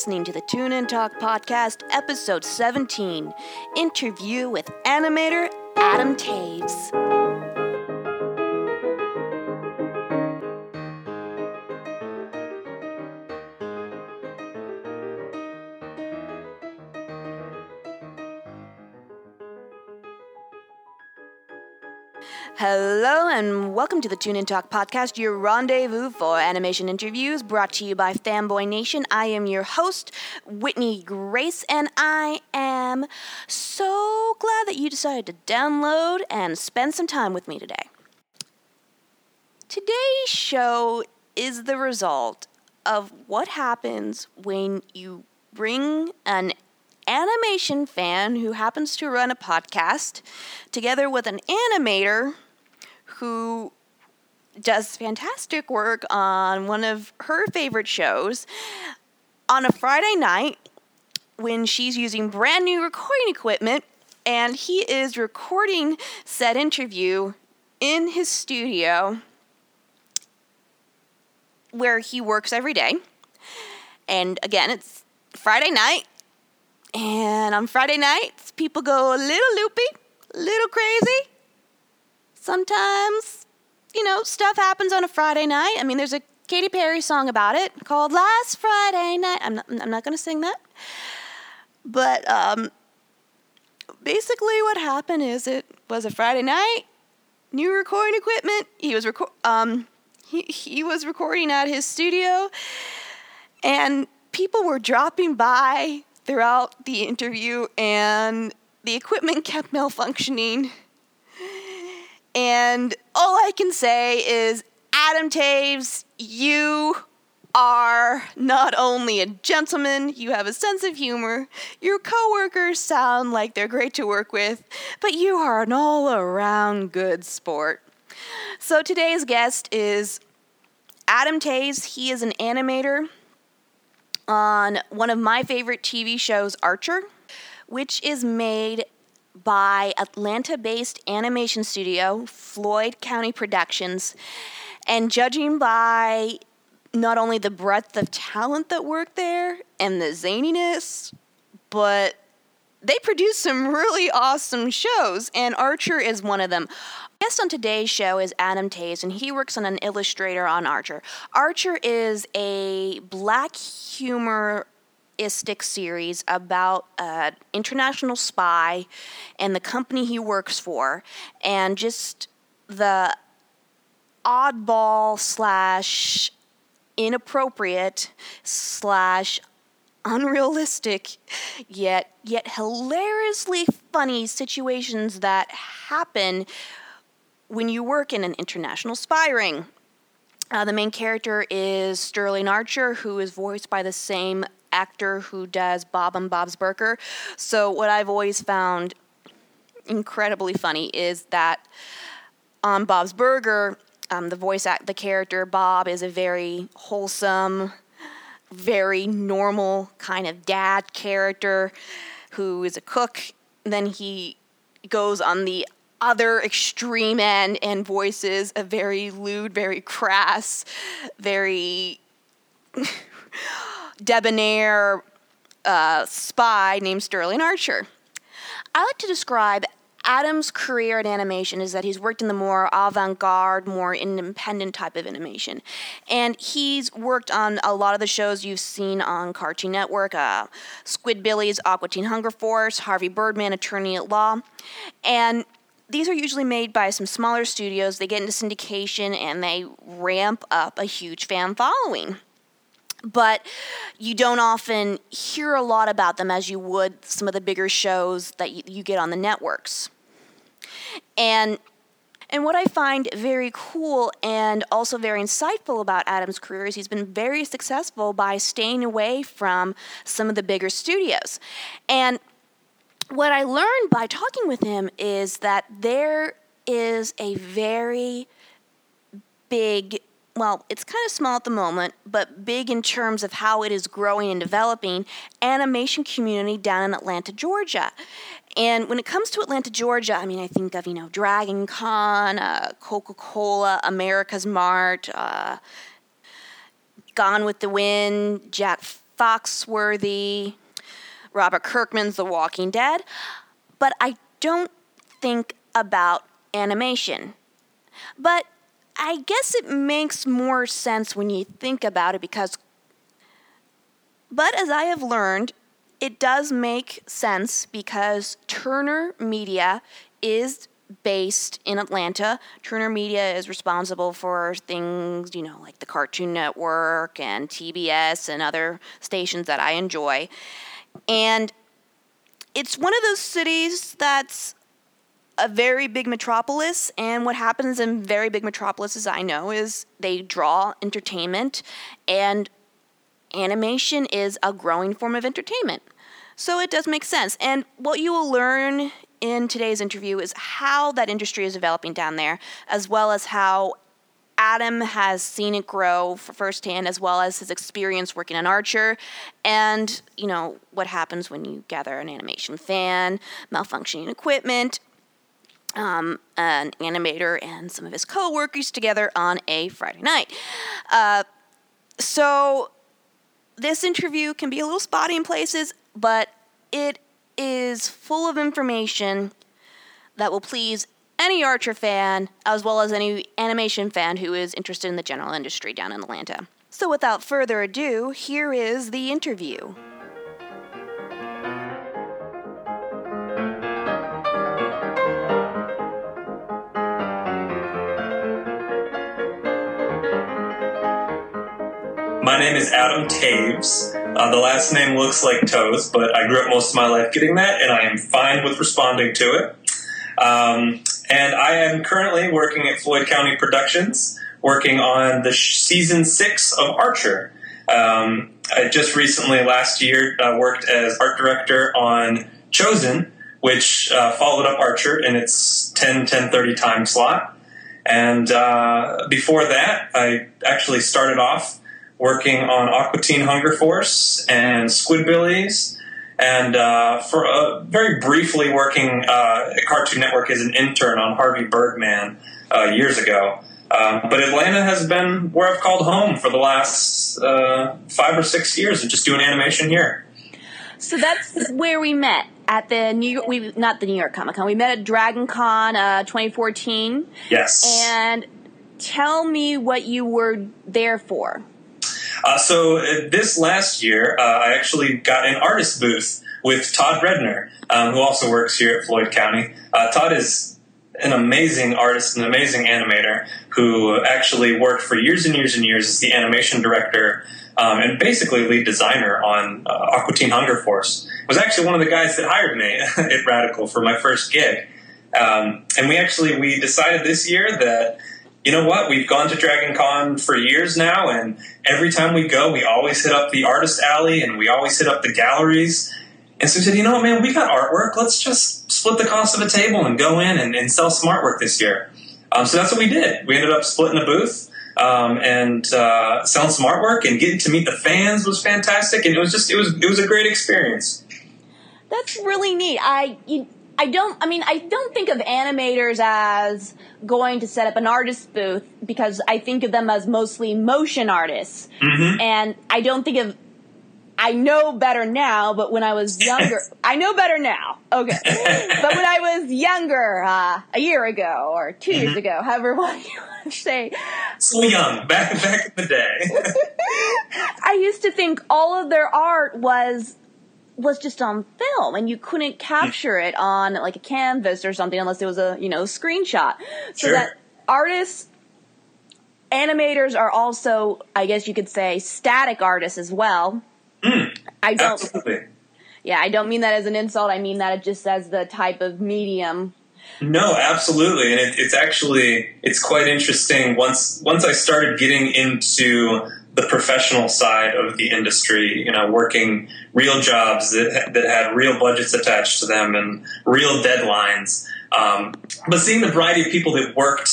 listening to the Tune and Talk Podcast, episode 17 interview with animator Adam Taves. And welcome to the Tune In Talk podcast, your rendezvous for animation interviews brought to you by Fanboy Nation. I am your host, Whitney Grace, and I am so glad that you decided to download and spend some time with me today. Today's show is the result of what happens when you bring an animation fan who happens to run a podcast together with an animator who does fantastic work on one of her favorite shows on a Friday night when she's using brand new recording equipment and he is recording said interview in his studio where he works every day. And again, it's Friday night. And on Friday nights, people go a little loopy, a little crazy sometimes, you know, stuff happens on a Friday night. I mean, there's a Katy Perry song about it called Last Friday Night. I'm not, I'm not going to sing that. But um, basically, what happened is it was a Friday night, new recording equipment. He was reco- um, he, he was recording at his studio, and people were dropping by throughout the interview, and the equipment kept malfunctioning and all I can say is, Adam Taves, you are not only a gentleman, you have a sense of humor, your coworkers sound like they're great to work with, but you are an all around good sport. So today's guest is Adam Taves. He is an animator on one of my favorite TV shows, Archer, which is made by Atlanta based animation studio Floyd County Productions. And judging by not only the breadth of talent that worked there and the zaniness, but they produce some really awesome shows, and Archer is one of them. Guest on today's show is Adam Taves, and he works on an illustrator on Archer. Archer is a black humor series about an international spy and the company he works for, and just the oddball slash inappropriate slash unrealistic yet yet hilariously funny situations that happen when you work in an international spy ring. Uh, the main character is Sterling Archer, who is voiced by the same actor who does Bob and Bob's Burger. So, what I've always found incredibly funny is that on Bob's Burger, um, the voice act, the character Bob is a very wholesome, very normal kind of dad character who is a cook. Then he goes on the other extreme end and voices a very lewd, very crass, very debonair uh, spy named Sterling Archer. I like to describe Adam's career in animation is that he's worked in the more avant garde, more independent type of animation. And he's worked on a lot of the shows you've seen on Cartoon Network uh, Squidbillies, Aqua Teen Hunger Force, Harvey Birdman, Attorney at Law. And these are usually made by some smaller studios. They get into syndication and they ramp up a huge fan following but you don't often hear a lot about them as you would some of the bigger shows that you, you, get on the networks. And and what I find very cool and also very insightful about Adam's career is he's been very successful by staying away from some of the bigger studios. And what I learned by talking with him is that there is a very big well, it's kind of small at the moment, but big in terms of how it is growing and developing, animation community down in Atlanta, Georgia. And when it comes to Atlanta, Georgia, I mean, I think of, you know, Dragon Con, uh, Coca Cola, America's Mart, uh, Gone with the Wind, Jack Foxworthy, Robert Kirkman's The Walking Dead, but I don't think about animation. But I guess it makes more sense when you think about it because. But as I have learned, it does make sense because Turner Media is based in Atlanta. Turner Media is responsible for things, you know, like the Cartoon Network and TBS and other stations that I enjoy. And it's one of those cities that's a very big metropolis, and what happens in very big metropolises, I know, is they draw entertainment, and animation is a growing form of entertainment. So it does make sense. And what you will learn in today's interview is how that industry is developing down there, as well as how Adam has seen it grow firsthand, as well as his experience working on Archer, and you know what happens when you gather an animation fan, malfunctioning equipment, um, an animator, and some of his co-workers together on a Friday night. Uh, so this interview can be a little spotty in places, but it is full of information that will please any Archer fan, as well as any animation fan who is interested in the general industry down in Atlanta. So, without further ado, here is the interview. My name is Adam Taves. Uh, the last name looks like toes, but I grew up most of my life getting that, and I am fine with responding to it. Um, and I am currently working at Floyd County Productions, working on the sh- season six of Archer. Um, I just recently, last year, uh, worked as art director on Chozen, which uh, followed up Archer in its 10 10 30 time slot. And uh, before that, I actually started off working on Aqua Teen Hunger Force and Squidbillies and uh, for uh, very briefly working uh, at Cartoon Network as an intern on Harvey Birdman uh, years ago. Um, but Atlanta has been where I've called home for the last uh, five or six years of just doing animation here. So that's where we met at the New York, we not the New York Comic Con. We met at Dragon Con uh, 2014. Yes. And tell me what you were there for. Uh, so uh, this last year, uh, I actually got an artist booth with Todd Redner, um, who also works here at Floyd County. Uh, Todd is an amazing artist, an amazing animator who actually worked for years and years and years as the animation director um, and basically lead designer on uh, Aqua Teen Hunger Force. Was actually one of the guys that hired me at Radical for my first gig. Um, and we actually we decided this year that you know what? We've gone to Dragon Con for years now, and every time we go, we always hit up the artist alley and we always hit up the galleries. And so we said, you know what, man, we got artwork. Let's just split the cost of a table and go in and, and sell some artwork this year. Um, so that's what we did. We ended up splitting a booth um, and uh, selling some artwork, and getting to meet the fans was fantastic. And it was just it was it was a great experience. That's really neat. I you, I don't. I mean, I don't think of animators as going to set up an artist booth because I think of them as mostly motion artists, mm-hmm. and I don't think of. I know better now, but when I was younger, I know better now. Okay, but when I was younger, uh, a year ago or 2 mm-hmm. years ago, however one you want to say, so young back back in the day, I used to think all of their art was was just on film and you couldn't capture it on like a canvas or something unless it was a you know screenshot. So sure. that artists animators are also i guess you could say static artists as well. Mm, i don't absolutely. yeah i don't mean that as an insult. I mean that it just as the type of medium. No absolutely. And it, it's actually it's quite interesting once once i started getting into the professional side of the industry, you know, working real jobs that, that had real budgets attached to them and real deadlines. Um, but seeing the variety of people that worked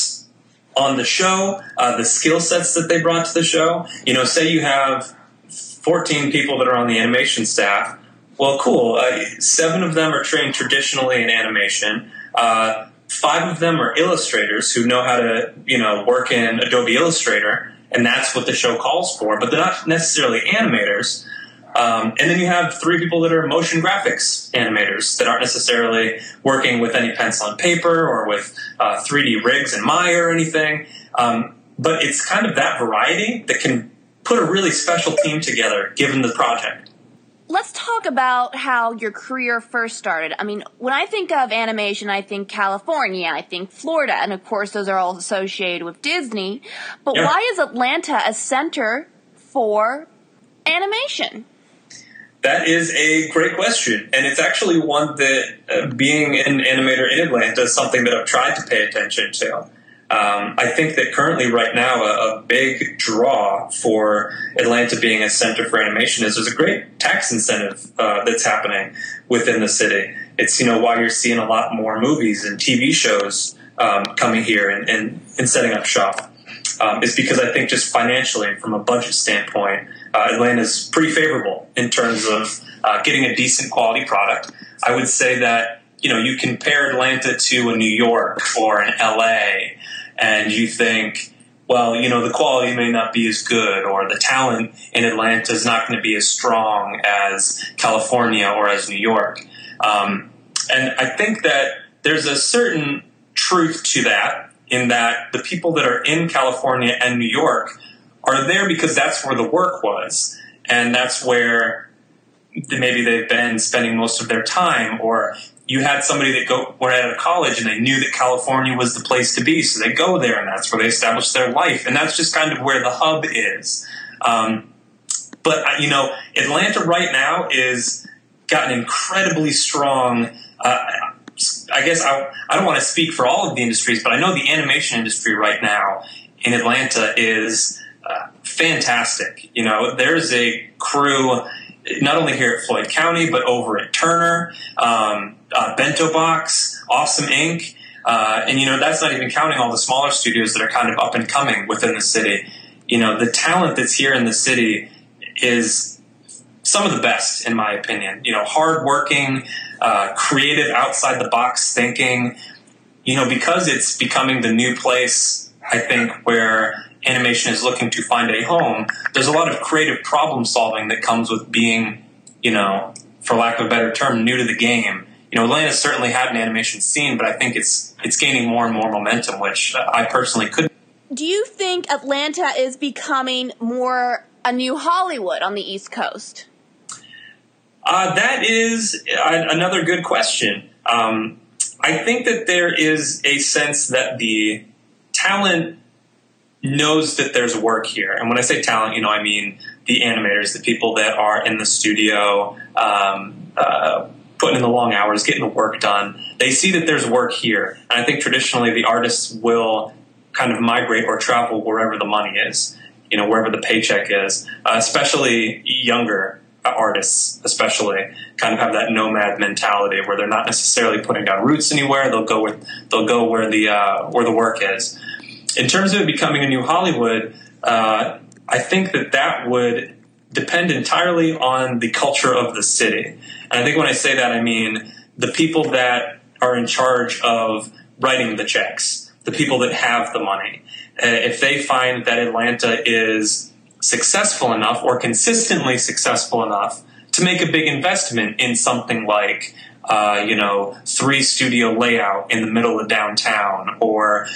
on the show, uh, the skill sets that they brought to the show, you know, say you have 14 people that are on the animation staff. Well, cool. Uh, seven of them are trained traditionally in animation. Uh, five of them are illustrators who know how to, you know, work in Adobe Illustrator and that's what the show calls for. But they're not necessarily animators. Um, and then you have three people that are motion graphics animators that aren't necessarily working with any pencil and paper or with uh, 3D rigs and Maya or anything. Um, but it's kind of that variety that can put a really special team together given the project. Let's talk about how your career first started. I mean, when I think of animation, I think California, I think Florida, and of course those are all associated with Disney. But yeah. why is Atlanta a center for animation? That is a great question, and it's actually one that, uh, being an animator in Atlanta, is something that I've tried to pay attention to. Um, I think that currently, right now, a, a, big draw for Atlanta being a center for animation is there's a great tax incentive uh, that's happening within the city. It's you know why you're seeing a lot more movies and TV shows um, coming here and, and, and, setting up shop. Um, is because I think just financially, from a budget standpoint, uh, is pretty favorable in terms of uh, getting a decent quality product. I would say that you know you compare Atlanta to a New York or an LA and you think, well, you know, the quality may not be as good, or the talent in Atlanta is not going to be as strong as California or as New York. Um, and I think that there's a certain truth to that, in that the people that are in California and New York are there because that's where the work was, and that's where maybe they've been spending most of their time, or you had somebody that go went out of college and they knew that California was the place to be, so they go there and that's where they establish their life, and that's just kind of where the hub is. Um, but uh, you know, Atlanta right now is got an incredibly strong. Uh, I guess I, I don't want to speak for all of the industries, but I know the animation industry right now in Atlanta is uh, fantastic. You know, there's a crew not only here at Floyd County, but over at Turner. Um, uh, Bento Box, Awesome Inc. Uh, and you know that's not even counting all the smaller studios that are kind of up and coming within the city. You know the talent that's here in the city is some of the best in my opinion. You know, hardworking, uh, creative, outside the box thinking. You know, because it's becoming the new place. I think where animation is looking to find a home. There's a lot of creative problem solving that comes with being, you know, for lack of a better term, new to the game you know, Atlanta certainly had an animation scene, but I think it's it's gaining more and more momentum, which I personally could. Do you think Atlanta is becoming more a new Hollywood on the East Coast? Uh, that is another good question. Um, I think that there is a sense that the talent knows that there's work here. And when I say talent, you know, I mean the animators, the people that are in the studio, um, uh, putting in the long hours, getting the work done. They see that there's work here. And I think traditionally the artists will kind of migrate or travel wherever the money is, you know, wherever the paycheck is, uh, especially younger artists, especially kind of have that nomad mentality where they're not necessarily putting down roots anywhere. They'll go with, they'll go where the, uh, where the work is. In terms of it becoming a new Hollywood, uh, I think that that would depend entirely on the culture of the city. And I think when I say that, I mean the people that are in charge of writing the checks, the people that have the money. Uh, if they find that Atlanta is successful enough or consistently successful enough to make a big investment in something like uh, you know, three studio layout in the middle of downtown, or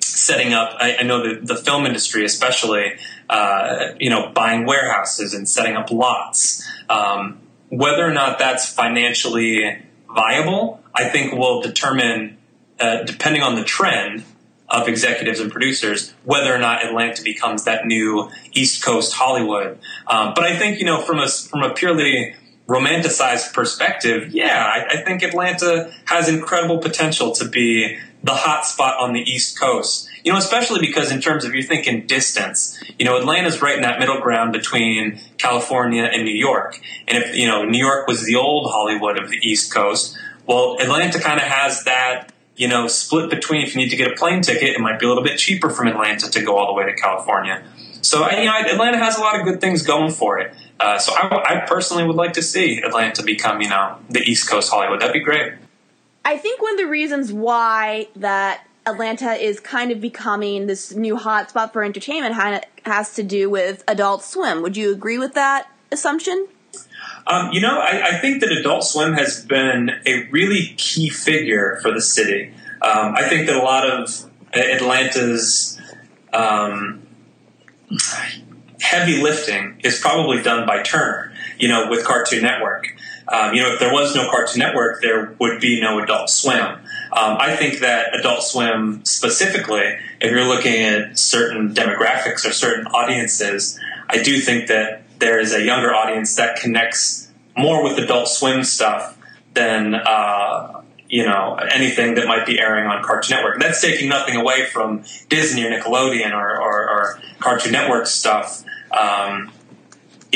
setting up. I, I know that the film industry, especially, uh, you know, buying warehouses and setting up lots. Um, whether or not that's financially viable, I think will determine, uh, depending on the trend of executives and producers, whether or not Atlanta becomes that new East Coast Hollywood. Um, but I think you know from a from a purely romanticized perspective, yeah, I, I think Atlanta has incredible potential to be the hot spot on the East Coast. You know, especially because in terms of you're thinking distance, you know, Atlanta's right in that middle ground between California and New York. And if, you know, New York was the old Hollywood of the East Coast, well, Atlanta kind of has that, you know, split between if you need to get a plane ticket, it might be a little bit cheaper from Atlanta to go all the way to California. So, you know, Atlanta has a lot of good things going for it. Uh, so I, I personally would like to see Atlanta become, you know, the East Coast Hollywood. That'd be great. I think one of the reasons why that Atlanta is kind of becoming this new hotspot for entertainment has to do with Adult Swim. Would you agree with that assumption? Um, you know, I, I, think that Adult Swim has been a really key figure for the city. Um, I think that a lot of Atlanta's um, heavy lifting is probably done by Turner, you know, with Cartoon Network. Um, you know, if there was no Cartoon Network, there would be no Adult Swim. Um, I think that Adult Swim specifically, if you're looking at certain demographics or certain audiences, I do think that there is a younger audience that connects more with Adult Swim stuff than uh, you know anything that might be airing on Cartoon Network. That's taking nothing away from Disney or Nickelodeon or, or, or Cartoon Network stuff. Um,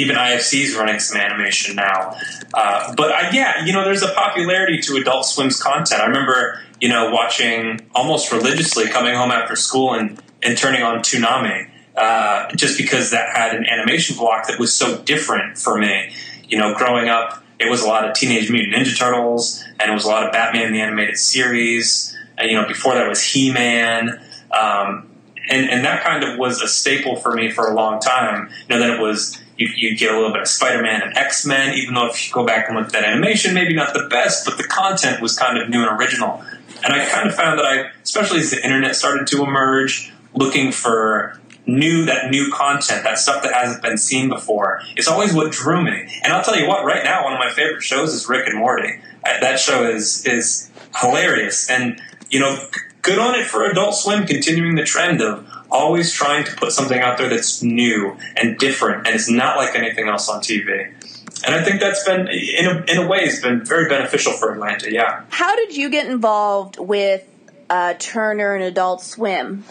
even IFC is running some animation now. Uh, but I, yeah, you know, there's a popularity to Adult Swim's content. I remember, you know, watching almost religiously coming home after school and, and turning on Toonami. Uh, just because that had an animation block that was so different for me. You know, growing up, it was a lot of Teenage Mutant Ninja Turtles, and it was a lot of Batman the Animated Series. And, you know, before that was He Man. Um, and, and that kind of was a staple for me for a long time. You know, then it was you, you get a little bit of Spider Man and X Men, even though if you go back and look at that animation, maybe not the best, but the content was kind of new and original. And I kind of found that I, especially as the internet started to emerge, looking for new that new content, that stuff that hasn't been seen before, is always what drew me. And I'll tell you what, right now, one of my favorite shows is Rick and Morty. Uh, that show is is hilarious, and you know, good on it for Adult Swim continuing the trend of always trying to put something out there that's new and different, and it's not like anything else on TV. And I think that's been, in a, in a way, has been very beneficial for Atlanta. Yeah. How did you get involved with uh, Turner and Adult Swim?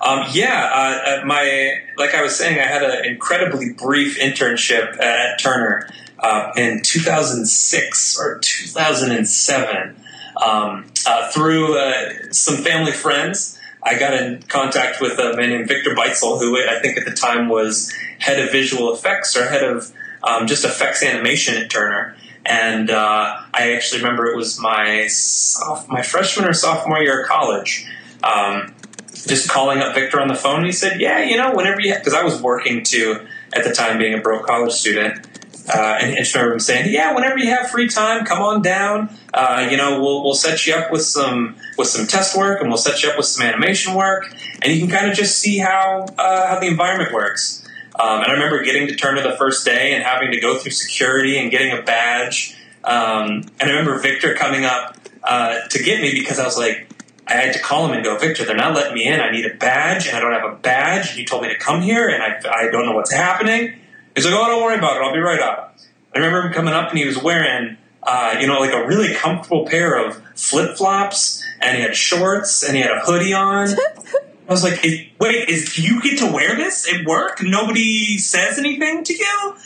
Um, yeah, uh, my like I was saying, I had an incredibly brief internship at Turner uh, in 2006 or 2007 um, uh, through uh, some family friends. I got in contact with a man named Victor Beitzel, who I think at the time was head of visual effects or head of um, just effects animation at Turner. And uh, I actually remember it was my my freshman or sophomore year of college. Um, just calling up Victor on the phone, and he said, "Yeah, you know, whenever you," because I was working too at the time, being a broke college student. Uh, and, and remember saying, "Yeah, whenever you have free time, come on down. Uh, you know, we'll we'll set you up with some with some test work, and we'll set you up with some animation work, and you can kind of just see how uh, how the environment works." Um, and I remember getting to Turner the first day and having to go through security and getting a badge. Um, and I remember Victor coming up uh, to get me because I was like, I had to call him and go, Victor, they're not letting me in. I need a badge, and I don't have a badge. And you told me to come here, and I, I don't know what's happening. He's like, oh, don't worry about it. I'll be right up. I remember him coming up, and he was wearing, uh, you know, like a really comfortable pair of flip flops, and he had shorts, and he had a hoodie on. I was like, wait, is you get to wear this at work? Nobody says anything to you?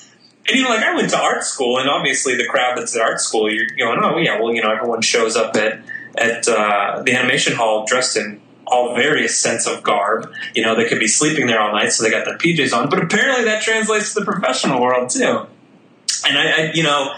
And you know, like I went to art school, and obviously the crowd that's at art school, you're going, oh yeah, well, you know, everyone shows up at at uh, the animation hall dressed in all various sense of garb. You know, they could be sleeping there all night, so they got their PJs on. But apparently, that translates to the professional world too. And I, I, you know,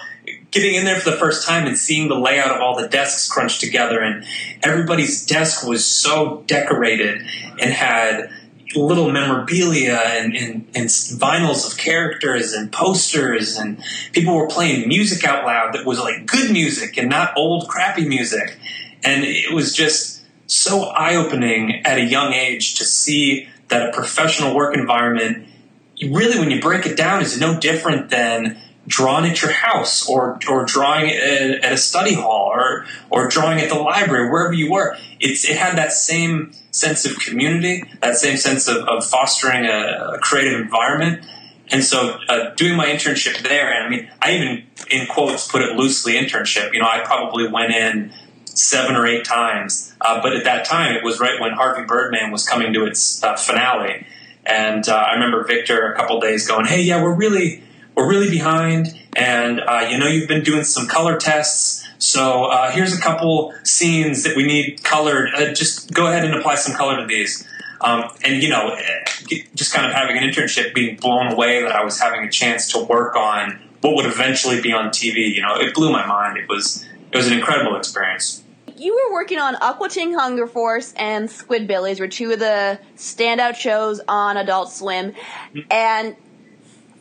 getting in there for the first time and seeing the layout of all the desks crunched together, and everybody's desk was so decorated and had little memorabilia and, and, and, vinyls of characters and posters and people were playing music out loud that was like good music and not old crappy music and it was just so eye opening at a young age to see that a professional work environment, really, when you break it down, is no different than drawing at your house or or drawing at, a study hall or or drawing at the library wherever you were. It's it had that same sense of community that same sense of, of fostering a, a, creative environment. And so uh, doing my internship there and i mean i even in quotes put it loosely internship. You know i probably went in seven or eight times. Uh, but at that time, it was right when Harvey Birdman was coming to its uh, finale, and uh, I remember Victor a couple days going, "Hey, yeah, we're really we're really behind, and uh, you know you've been doing some color tests." So uh, here's a couple scenes that we need colored. Uh, just go ahead and apply some color to these. Um, and you know, just kind of having an internship, being blown away that I was having a chance to work on what would eventually be on TV. You know, it blew my mind. It was it was an incredible experience you were working on Aqua Teen Hunger Force and Squidbillies were two of the standout shows on Adult Swim, and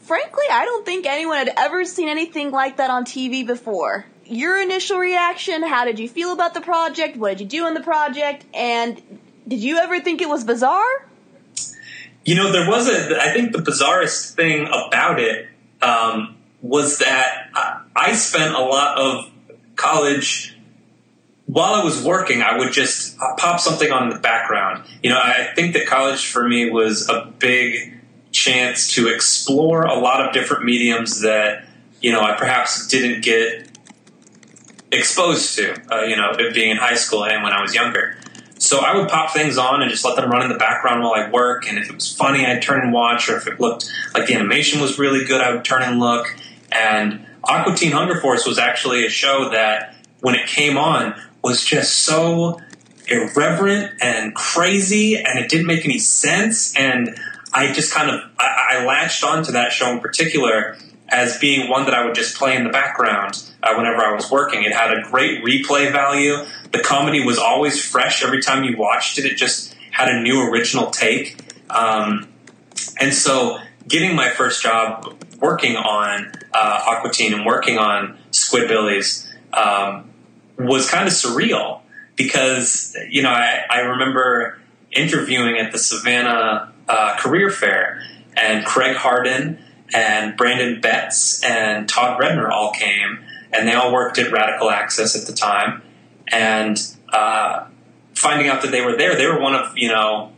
frankly, I don't think anyone had ever seen anything like that on TV before. Your initial reaction, how did you feel about the project? What did you do on the project? And did you ever think it was bizarre? You know, there was a, I think the bizarrest thing about it um, was that I spent a lot of college while I was working, I would just pop something on in the background. You know, I think that college for me was a big chance to explore a lot of different mediums that, you know, I perhaps didn't get exposed to, uh, you know, being in high school and when I was younger. So I would pop things on and just let them run in the background while I work. And if it was funny, I'd turn and watch. Or if it looked like the animation was really good, I would turn and look. And Aqua Teen Hunger Force was actually a show that, when it came on, was just so irreverent and crazy, and it didn't make any sense. And I just kind of I, I latched onto that show in particular as being one that I would just play in the background uh, whenever I was working. It had a great replay value. The comedy was always fresh every time you watched it. It just had a new original take. Um, and so, getting my first job working on uh, Aqua Teen and working on Squidbillies um, was kind of surreal because you know I, I remember interviewing at the Savannah uh, Career Fair, and Craig Harden and Brandon Betts and Todd Redner all came, and they all worked at Radical Axis at the time, and uh, finding out that they were there, they were one of you know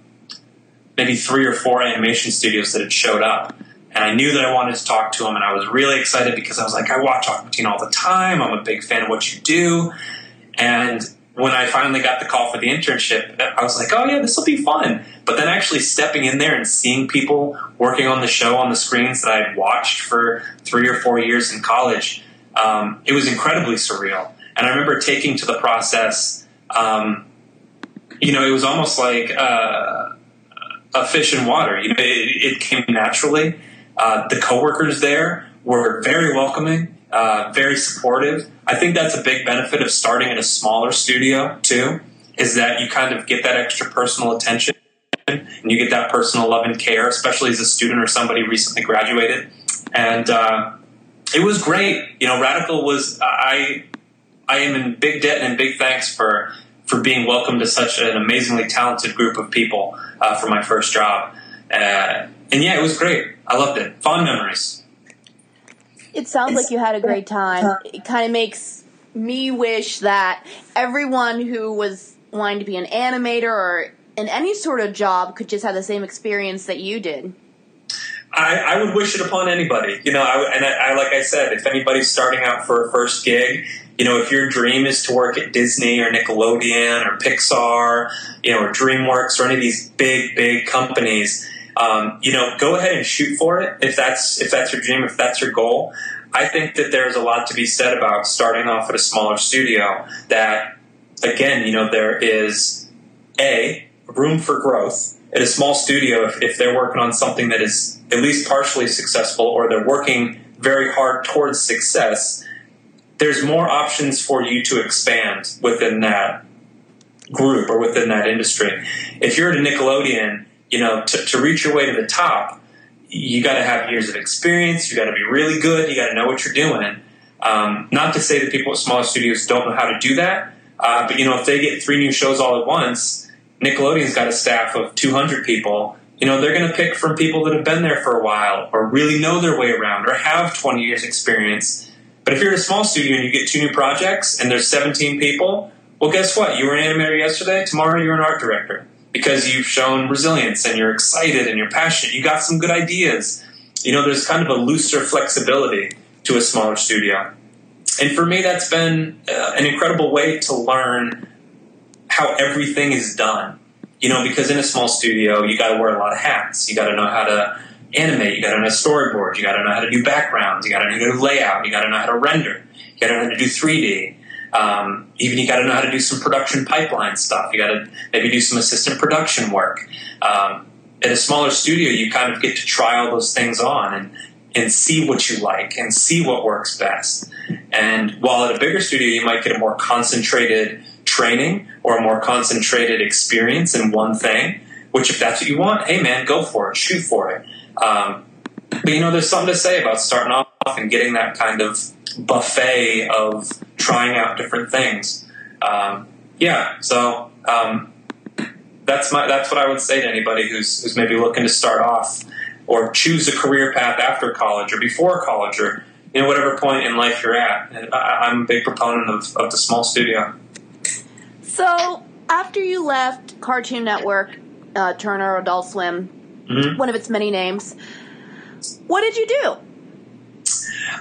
maybe three or four animation studios that had showed up. And I knew that I wanted to talk to him, and I was really excited because I was like, I watch Aqua Teen all the time. I'm a big fan of what you do. And when I finally got the call for the internship, I was like, oh yeah, this will be fun. But then actually stepping in there and seeing people working on the show on the screens that I had watched for three or four years in college, um, it was incredibly surreal. And I remember taking to the process, um, you know, it was almost like uh, a fish in water. You know, it, it came naturally. Uh, the coworkers there were very welcoming uh, very supportive. I think that's a big benefit of starting in a smaller studio too, is that you kind of get that extra personal attention and you get that personal love and care, especially as a student or somebody recently graduated. And uh, it was great. You know, Radical was I I am in big debt and big thanks for for being welcomed to such an amazingly talented group of people uh, for my first job. Uh, and yeah, it was great. I loved it. Fond memories. It sounds like you had a great time. Uh, it kind of makes me wish that everyone who was wanting to be an animator or in any sort of job could just have the same experience that you did. I, I would wish it upon anybody. You know, I, and I, I, like I said, if anybody's starting out for a first gig, you know, if your dream is to work at Disney or Nickelodeon or Pixar, you know, or DreamWorks or any of these big, big companies, um, you know, go ahead and shoot for it if that's if that's your dream, if that's your goal. I think that there's a lot to be said about starting off at a smaller studio. That again, you know, there is a room for growth at a small studio if, if they're working on something that is at least partially successful or they're working very hard towards success. There's more options for you to expand within that group or within that industry. If you're at a Nickelodeon you know, to, to reach your way to the top, you got to have years of experience. You got to be really good. You got to know what you're doing. Um, not to say that people at smaller studios don't know how to do that, uh, but you know, if they get three new shows all at once, Nickelodeon's got a staff of 200 people. You know, they're going to pick from people that have been there for a while, or really know their way around, or have 20 years experience. But if you're a small studio and you get two new projects and there's 17 people, well, guess what? You were an animator yesterday. Tomorrow you're an art director because you've shown resilience and you're excited and you're passionate. You got some good ideas. You know, there's kind of a looser flexibility to a smaller studio. And for me, that's been uh, an incredible way to learn how everything is done. You know, because in a small studio, you got to wear a lot of hats. You got to know how to animate. You got to know storyboard. You got to know how to do backgrounds. You got to know how to do layout. You got to know how to render. You got to know how to do 3D. Um, even you got to know how to do some production pipeline stuff. You got to maybe do some assistant production work. Um, at a smaller studio, you kind of get to try all those things on and and see what you like and see what works best. And while at a bigger studio, you might get a more concentrated training or a more concentrated experience in one thing. Which, if that's what you want, hey man, go for it, shoot for it. Um, but you know, there's something to say about starting off and getting that kind of buffet of trying out different things. Um, yeah, so um, that's my that's what I would say to anybody who's who's maybe looking to start off or choose a career path after college or before college or you know whatever point in life you're at. And I, I'm a big proponent of, of the small studio. So after you left Cartoon Network, uh, Turner, Adult Swim, Mhm. one of its many names, what did you do?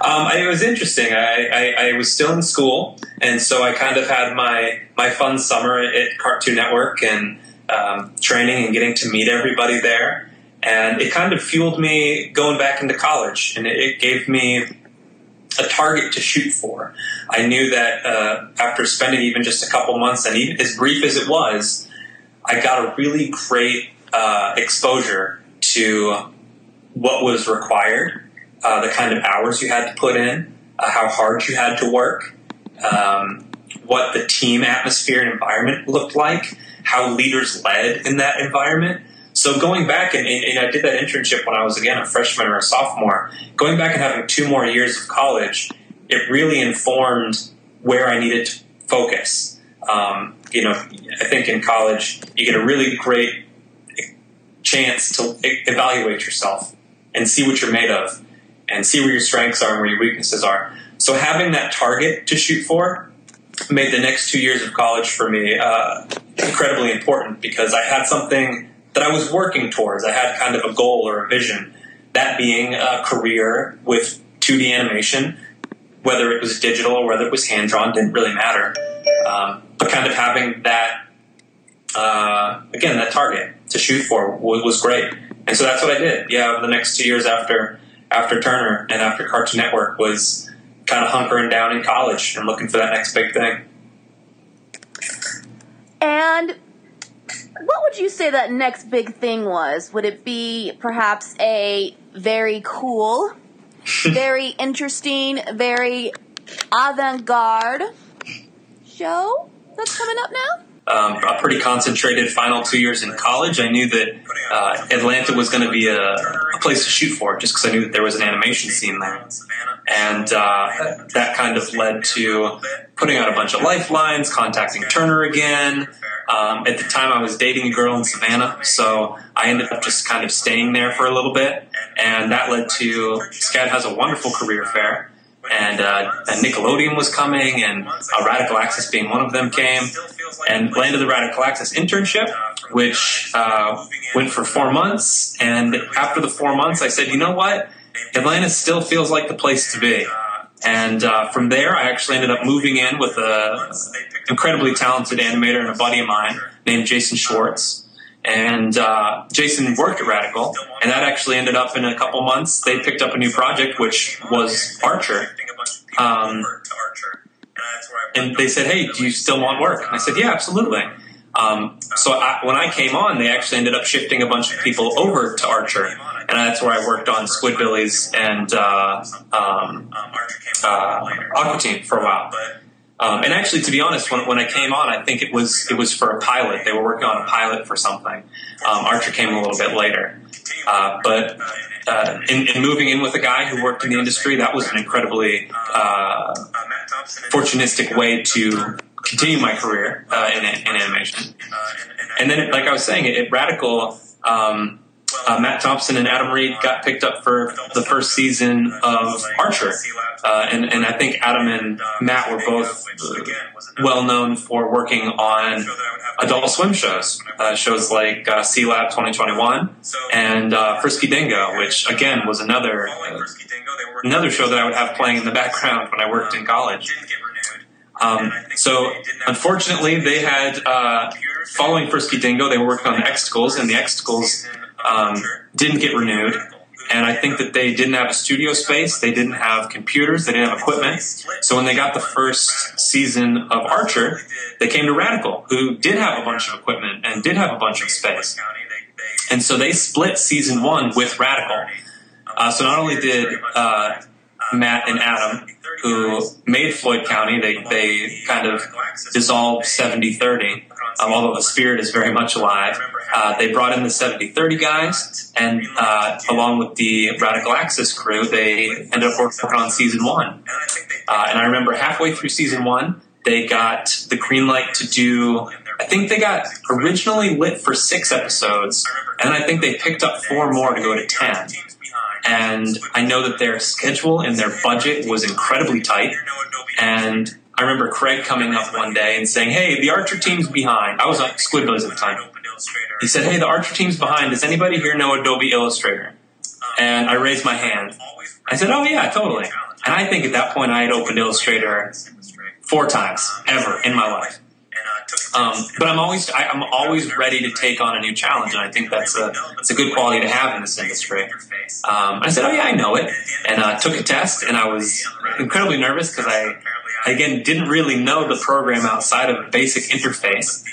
Um, it was interesting. I, I, I was still in school, and so I kind of had my my fun summer at Cartoon Network and um, training and getting to meet everybody there. And it kind of fueled me going back into college, and it, it gave me a target to shoot for. I knew that uh, after spending even just a couple months, and even as brief as it was, I got a really great uh, exposure to what was required uh, the kind of hours you had to put in, uh, how hard you had to work, um, what the team atmosphere and environment looked like, how leaders led in that environment. So going back and, and, and I did that internship when I was again a freshman or a sophomore. Going back and having two more years of college, it really informed where I needed to focus. Um, you know, I think in college you get a really great chance to evaluate yourself and see what you're made of and see where your strengths are and where your weaknesses are. So having that target to shoot for made the next two years of college for me uh, incredibly important because I had something that I was working towards. I had kind of a goal or a vision, that being a career with 2D animation, whether it was digital or whether it was hand drawn, didn't really matter. Um, but kind of having that, uh, again, that target to shoot for was, was great. And so that's what I did. Yeah, over the next two years after after Turner and after Cartoon Network was kind of hunkering down in college and looking for that next big thing. And what would you say that next big thing was? Would it be perhaps a very cool, very interesting, very avant garde show that's coming up now? Um, a pretty concentrated final two years in college. I knew that uh, Atlanta was going to be a, a place to shoot for, just because I knew that there was an animation scene there, and uh, that kind of led to putting out a bunch of lifelines, contacting Turner again. Um, at the time, I was dating a girl in Savannah, so I ended up just kind of staying there for a little bit, and that led to SCAD has a wonderful career fair. And, uh, and Nickelodeon was coming, and uh, Radical Axis being one of them came, and landed the Radical Axis internship, which uh, went for four months. And after the four months, I said, you know what? Atlanta still feels like the place to be. And uh, from there, I actually ended up moving in with an incredibly talented animator and a buddy of mine named Jason Schwartz. And uh, Jason worked at Radical, and that actually ended up in a couple months. They picked up a new project, which was Archer. Um, and they said, "Hey, do you still want work?" And I said, "Yeah, absolutely." Um, so I, when I came on, they actually ended up shifting a bunch of people over to Archer, and that's where I worked on Squidbillies and uh, um, uh, Aqua Teen for a while. Um, and actually, to be honest, when, when I came on, I think it was it was for a pilot. They were working on a pilot for something. Um, Archer came a little bit later, uh, but uh, in, in moving in with a guy who worked in the industry, that was an incredibly uh, fortunistic way to continue my career uh, in, in animation. And then, like I was saying, at Radical, um, uh, Matt Thompson and Adam Reed got picked up for the first season of Archer. Uh, and, and I think Adam and Matt were both uh, well known for working on Adult Swim shows, uh, shows like uh, Sealab 2021 and uh, Frisky Dingo, which again was another uh, another show that I would have playing in the background when I worked in college. Um, so unfortunately, they had uh, following Frisky Dingo, they were working on the Xtacles, and the Xtacles um, didn't get renewed. And I think that they didn't have a studio space, they didn't have computers, they didn't have equipment. So when they got the first season of Archer, they came to Radical, who did have a bunch of equipment and did have a bunch of space. And so they split season one with Radical. Uh, so not only did uh, Matt and Adam, who made Floyd County, they, they kind of dissolved 70 30. um, although the spirit is very much alive. Uh, they brought in the 70-30 guys, and uh, along with the Radical Axis crew, they ended up working on season one. Uh, and I remember halfway through season one, they got the green light to do. I think they got originally lit for six episodes, and I think they picked up four more to go to ten. And I know that their schedule and their budget was incredibly tight. And I remember Craig coming up one day and saying, "Hey, the Archer team's behind." I was on Squidbillies at the time. He said, "Hey, the Archer team's behind. Does anybody here know Adobe Illustrator?" And I raised my hand. I said, "Oh yeah, totally." And I think at that point I had opened Illustrator four times ever in my life. Um, but I'm always I, am always ready to take on a new challenge, and I think that's a it's a good quality to have in this industry. Um, I said, "Oh yeah, I know it," and uh, took a test, and I was incredibly nervous because I again didn't really know the program outside of basic interface.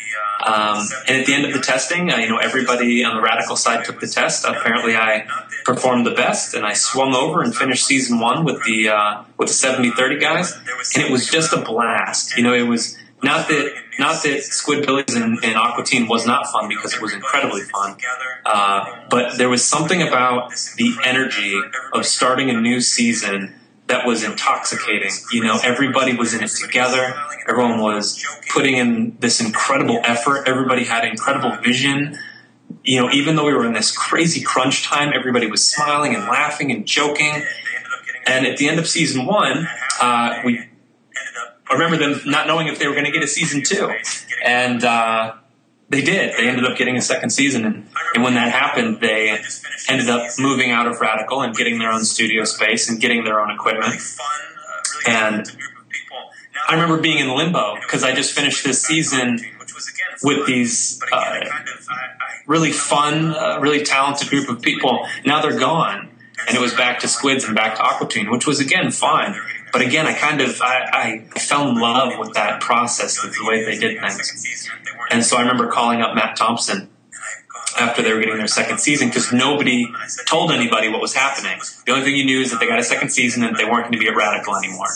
Um, and at the end of the testing, uh, you know, everybody on the radical side took the test. Apparently, I performed the best, and I swung over and finished season one with the uh, with the 70-30 guys, and it was just a blast. You know, it was not that not that Squidbillies and, and Aqua Teen was not fun because it was incredibly fun, uh, but there was something about the energy of starting a new season that was intoxicating. You know, everybody was in it together. Everyone was putting in this incredible effort. Everybody had incredible vision. You know, even though we were in this crazy crunch time, everybody was smiling and laughing and joking. And at the end of season one, uh, we I remember them not knowing if they were going to get a season two, and uh, they did. They ended up getting a second season, and, and when that happened, they ended up moving out of Radical and getting their own studio space and getting their own equipment. And I remember being in limbo because I just finished this season with these uh, really fun, uh, really talented group of people. Now they're gone, and it was back to Squids and back to Aqua Teen, which was again fine. But again, I kind of I, I fell in love with that process, with the way they did things. And so I remember calling up Matt Thompson after they were getting their second season because nobody told anybody what was happening. The only thing you knew is that they got a second season and they weren't going to be at Radical anymore.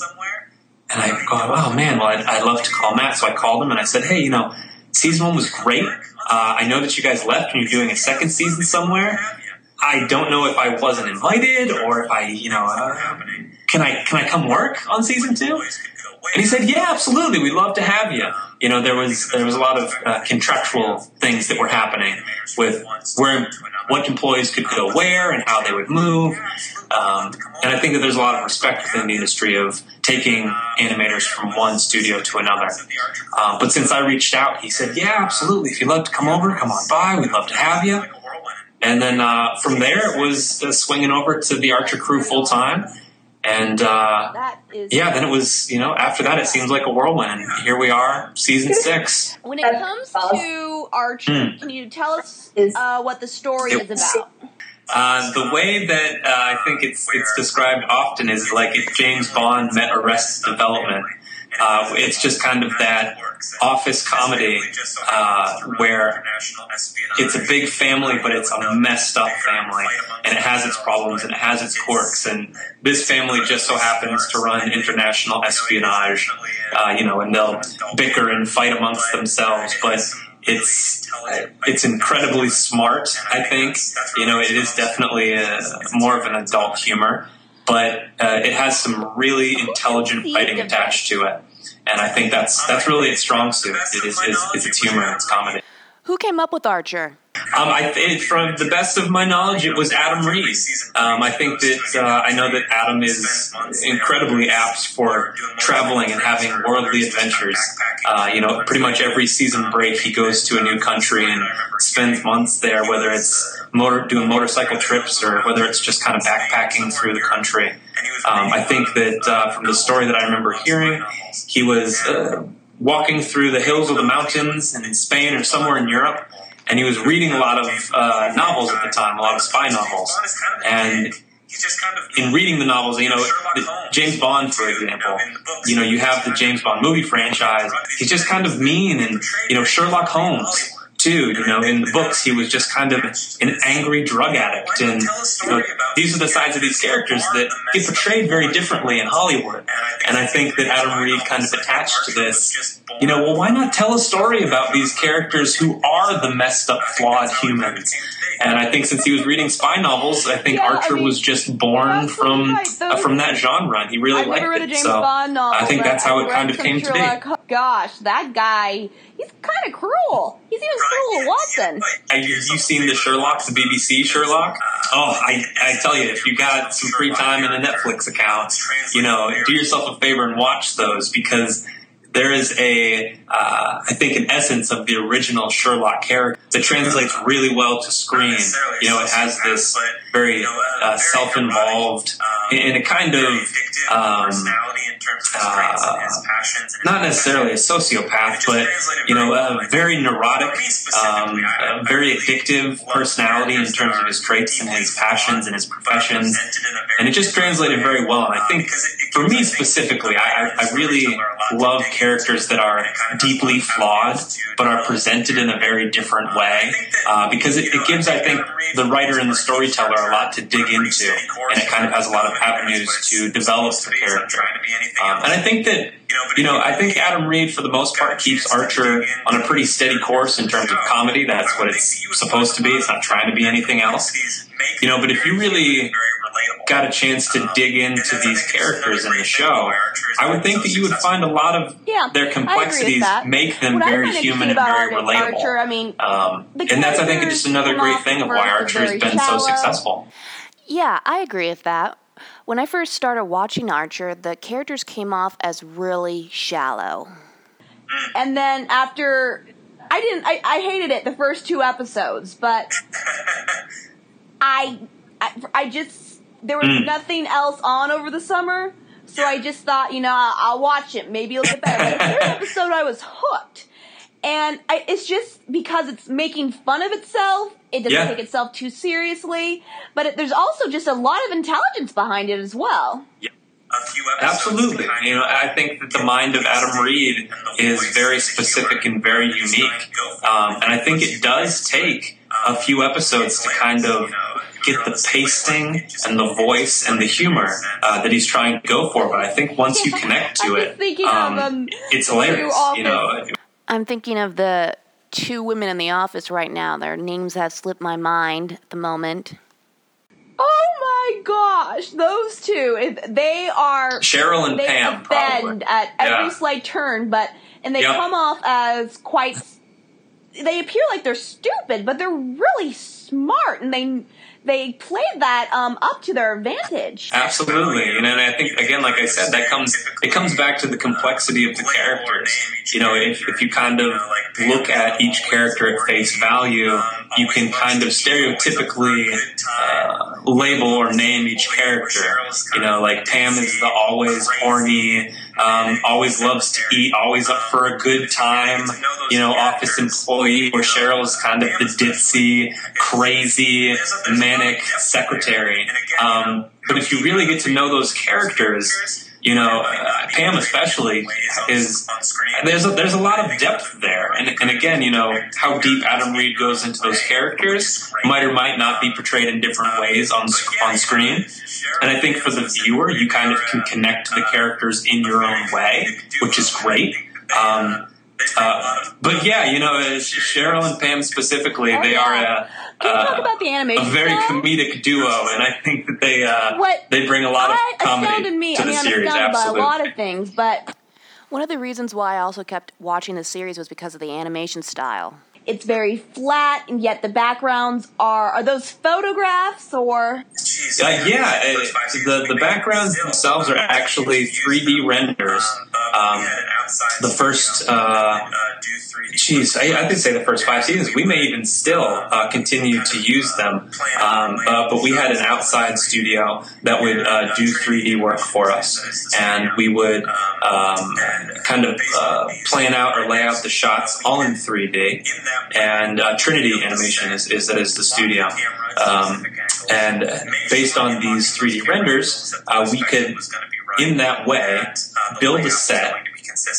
And I go, oh man, well, I'd, I'd love to call Matt. So I called him and I said, hey, you know, season one was great. Uh, I know that you guys left and you're doing a second season somewhere. I don't know if I wasn't invited or if I, you know, uh, can I can I come work on season two? And he said, yeah, absolutely. We'd love to have you. You know, there was there was a lot of uh, contractual things that were happening with where what employees could go where and how they would move. Um, and I think that there's a lot of respect within the industry of taking animators from one studio to another. Um, but since I reached out, he said, yeah, absolutely. If you'd love to come over, come on by. We'd love to have you. And then uh, from there, it was uh, swinging over to the Archer crew full time. And uh, yeah, then it was, you know, after that, it seems like a whirlwind. Here we are, season six. When it comes to Archer, mm. can you tell us uh, what the story it, is about? Uh, the way that uh, I think it's it's described often is like if James Bond met Arrested Development. Uh, it's just kind of that office comedy uh, where it's a big family, but it's a messed up family, and it has its problems and it has its quirks. And this family just so happens to run international espionage, uh, you know, and they'll bicker and fight amongst themselves, but it's it's incredibly smart. I think you know it is definitely a, more of an adult humor, but uh, it has some really intelligent fighting attached to it and I think that's that's really its strong suit. It is, is, is its humor and its comedy. Who came up with Archer? Um, I from the best of my knowledge, it was Adam Reed. Um, I think that uh, I know that Adam is incredibly apt for traveling and having worldly adventures. Uh, you know, pretty much every season break, he goes to a new country and spends months there, whether it's motor, doing motorcycle trips or whether it's just kind of backpacking through the country. Um, I think that uh, from the story that I remember hearing, he was uh, walking through the hills or the mountains in Spain or somewhere in Europe, and he was reading a lot of uh, novels at the time, a lot of spy novels, and in reading the novels, you know, James Bond, for example, you know, you have the James Bond movie franchise. He's just kind of mean, and you know, Sherlock Holmes too. You know, in the books, he was just kind of an angry drug addict, and you know, these are the sides of these characters that get portrayed very differently in Hollywood. And I think that Adam Reed kind of attached to this. You know, well, why not tell a story about these characters who are the messed up, flawed humans? And I think since he was reading spy novels, I think Yeah, I Archer mean, was just born from right. uh, from that genre, and he really I've liked never read a it. James so Bond novel. I think that's how I've it kind of some came to be. Gosh, that guy, he's kind of cruel. He's even cruel to Watson. Have you, you seen the Sherlock, the BBC Sherlock? Oh, I, I tell you, if you got some free time and a Netflix account, you know, do yourself a favor and watch those because there is a, uh, I think, an essence of the original Sherlock character that translates really well to screen. You know, it has this very uh, self-involved, and a kind of, um, uh, not necessarily a sociopath, but you know, a very neurotic, um, a very addictive personality in terms of his traits and his passions and his professions, and it just translated very well. And I think, for me specifically, I, I I really love characters that are deeply flawed, but are presented in a very different way, uh, because it, it gives, I think, the writer and the storyteller a lot to dig into, and it kind of has a lot of avenues to develop the character. Um, and I think that you know, I think Adam Reed, for the most part, keeps Archer on a pretty steady course in terms of comedy. That's what it's supposed to be. It's not trying to be anything else. You know, but if you really got a chance to dig into these characters in the show, I would think that you would find a lot of Yeah, their I agree with complexities make them What very human and very relatable. Archer, I mean, Um, and that's, I think, just another great thing of why Archer has been shallow. so successful. Yeah, I agree with that. When I first started watching Archer, the characters came off as really shallow. And then after I didn't I, I hated it the first two episodes, but I I, I just there was Mm. nothing else on over the summer, so I just thought, you know, I'll, I'll watch it. Maybe it'll get better. But the third episode, I was hooked, and I, it's just because it's making fun of itself. It doesn't Yeah. take itself too seriously, but it, there's also just a lot of intelligence behind it as well. Absolutely. You know, I think that the mind of Adam Reed is very specific and very unique. Um, and I think it does take a few episodes to kind of get the pasting and the voice and the humor uh, that he's trying to go for. But I think once you connect to it, um, of um, it's hilarious. You know, I'm thinking of the two women in the office right now. Their names have slipped my mind at the moment. Oh my gosh, those two. They are Cheryl and they Pam, probably. bend at every Yeah. slight turn, but and they Yep. come off as quite. They appear like they're stupid, but they're really smart, and they they played that um, up to their advantage. Absolutely, you know, and I think again, like I said, that comes it comes back to the complexity of the characters. You know, if, if you kind of look at each character at face value, you can kind of stereotypically uh, label or name each character. You know, like Pam is the always horny, um, always loves to eat, always up for a good time. You know, office employee, where Cheryl is kind of the ditzy, crazy, manic secretary. Um, but if you really get to know those characters, you know, uh, Pam especially is there's a, there's a lot of depth there, and and again, you know, how deep Adam Reed goes into those characters might or might not be portrayed in different ways on on screen. And I think for the viewer, you kind of can connect to the characters in your own way, which is great. Um, uh, but yeah, you know, uh, Cheryl and Pam specifically, they are a, Can we talk uh, about the animation? a very style? comedic duo, and I think that they uh, What they bring a lot of I comedy astounded me. to I the mean, I'm series. astounded Absolutely. by a lot of things, but one of the reasons why I also kept watching the series was because of the animation style. It's very flat, and yet the backgrounds are are those photographs or Uh, yeah, uh, the the backgrounds themselves are actually 3D renders. Um, the first, uh, I, I could say the first five seasons. We may even still uh, continue to use them, um, uh, but we had an outside studio that would uh, do 3D work for us, and we would um, kind of plan out or lay out the shots all in 3D. And uh, Trinity Animation is, is that is the studio. Um, and based on these 3D renders, uh, we could, in that way, build a set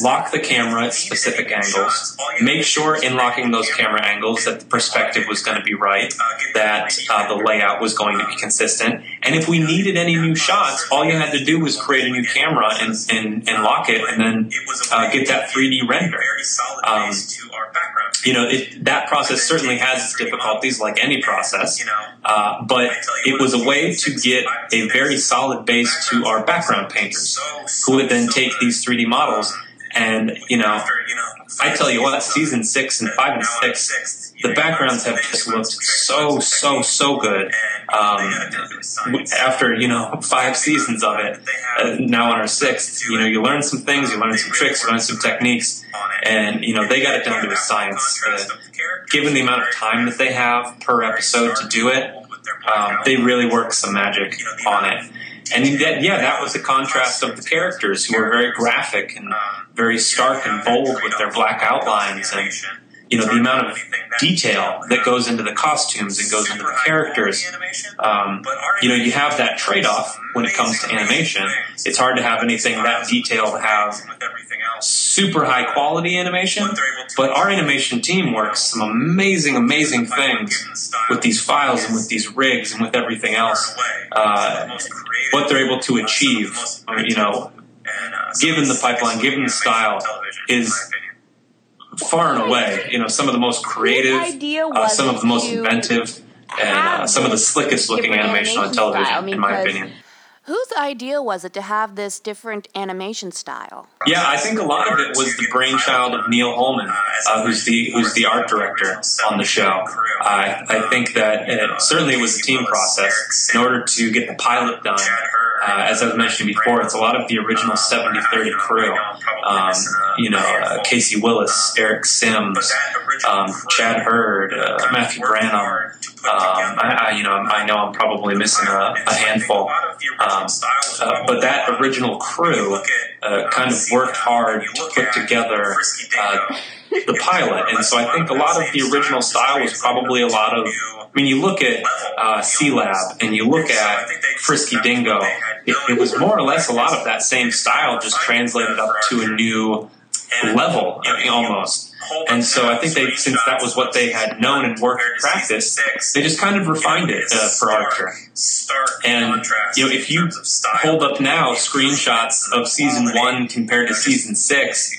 lock the camera at specific angles, make sure in locking those camera angles that the perspective was going to be right, that uh, the layout was going to be consistent, and if we needed any new shots, all you had to do was create a new camera and, and, and lock it, and then uh, get that 3D render. Um, you know, it, that process certainly has its difficulties, like any process, uh, but it was a way to get a very solid base to our background painters, who would then take these 3D models and, you know, I tell you what, season six and five and six, the backgrounds have just looked so, so, so good. Um, after, you know, five seasons of it, uh, now on our sixth, you know, you learn some things, you learn some tricks, you learn some techniques, and, you know, they got it down to a science. Uh, given the amount of time that they have per episode to do it, um, they really work some magic on it. And that, yeah, that was the contrast of the characters who were very graphic and very stark and bold with their black outlines and you know the amount of detail that goes into the costumes and goes into the characters. Um, you know, you have that trade-off when it comes to animation. It's hard to have anything that detailed have super high quality animation, but our animation team works some amazing, amazing things with these files and with these rigs and with everything else. Uh, what they're able to achieve, you know, given the pipeline, given the style, is far and away, you know, some of the most creative, uh, some of the most inventive, and uh, some of the slickest looking animation on television, style, in my opinion. Whose idea was it to have this different animation style? Yeah, I think a lot of it was the brainchild of Neal Holman, uh, who's the who's the art director on the show. I I think that it, certainly it was a team process in order to get the pilot done uh, as I've mentioned before, it's a lot of the original 70-30 crew. Um, you know, uh, Casey Willis, Eric Sims, um, Chad Hurd, uh, Matthew Branham. Um, I, I, you know, I know I'm probably missing a, a handful, um, uh, but that original crew uh, kind of worked hard to put together uh, the pilot, and so I think a lot of the original style was probably a lot of I mean, you look at uh, Sealab and you look at Frisky Dingo, it, it was more or less a lot of that same style, just translated up to a new level almost. And so I think they, since that was what they had known and worked and practiced, they just kind of refined it uh, for Archer. And you know, if you hold up now screenshots of season one compared to season six,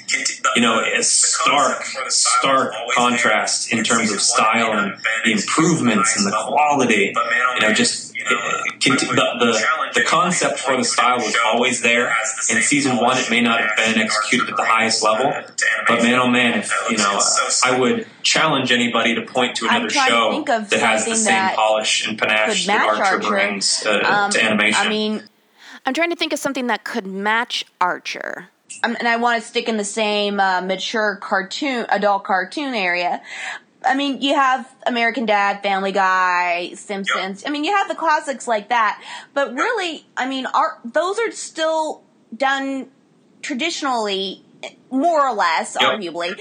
you know, a stark, stark contrast in terms of style and the improvements and the quality. You know, just the, the, the concept for the style was always there. In season one, it may not have been executed at the highest level, but man, oh man, if you know, I would challenge anybody to point to another show to that has the same polish and panache that Archer, Archer. brings uh, um, to animation. I mean, I'm trying to think of something that could match Archer. Um, and I want to stick in the same uh, mature cartoon, adult cartoon area. I mean, you have American Dad, Family Guy, Simpsons. Yep. I mean, you have the classics like that. But really, I mean, are those are still done traditionally, more or less, yep. arguably.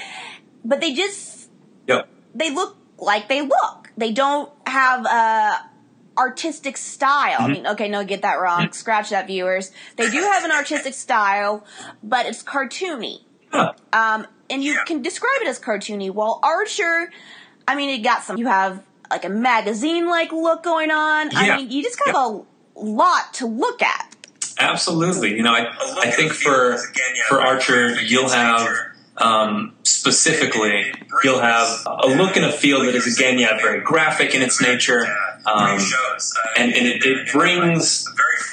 But they just yep. they look like they look. They don't have a artistic style. Mm-hmm. I mean, okay, no, get that wrong. Mm-hmm. Scratch that, viewers. They do have an artistic style, but it's cartoony. Huh. Um, and you yeah. can describe it as cartoony. While Archer, I mean, it got some. You have like a magazine like look going on. Yeah. I mean, you just have yeah. a lot to look at. Absolutely. You know, I, I think for for Archer, you'll have um, specifically, you'll have a look and a feel that is again, yeah, very graphic in its nature, um, and, and it, it brings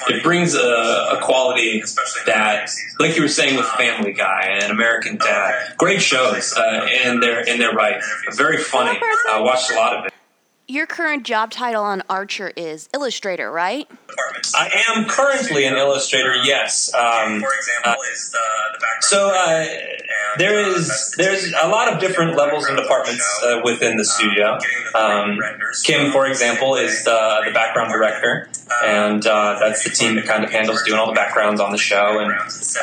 it brings a, a, quality that, like you were saying with Family Guy and American Dad, great shows, uh, and they're and they're right, very funny. I uh, watched a lot of it your current job title on Archer is illustrator, right? I am currently an illustrator. Yes. Um, for example, uh, is the, the background. So uh, there is there's a lot of different levels and departments uh, within the studio. Um, Kim, for example, is the, the background director, and uh, that's the team that kind of handles doing all the backgrounds on the show and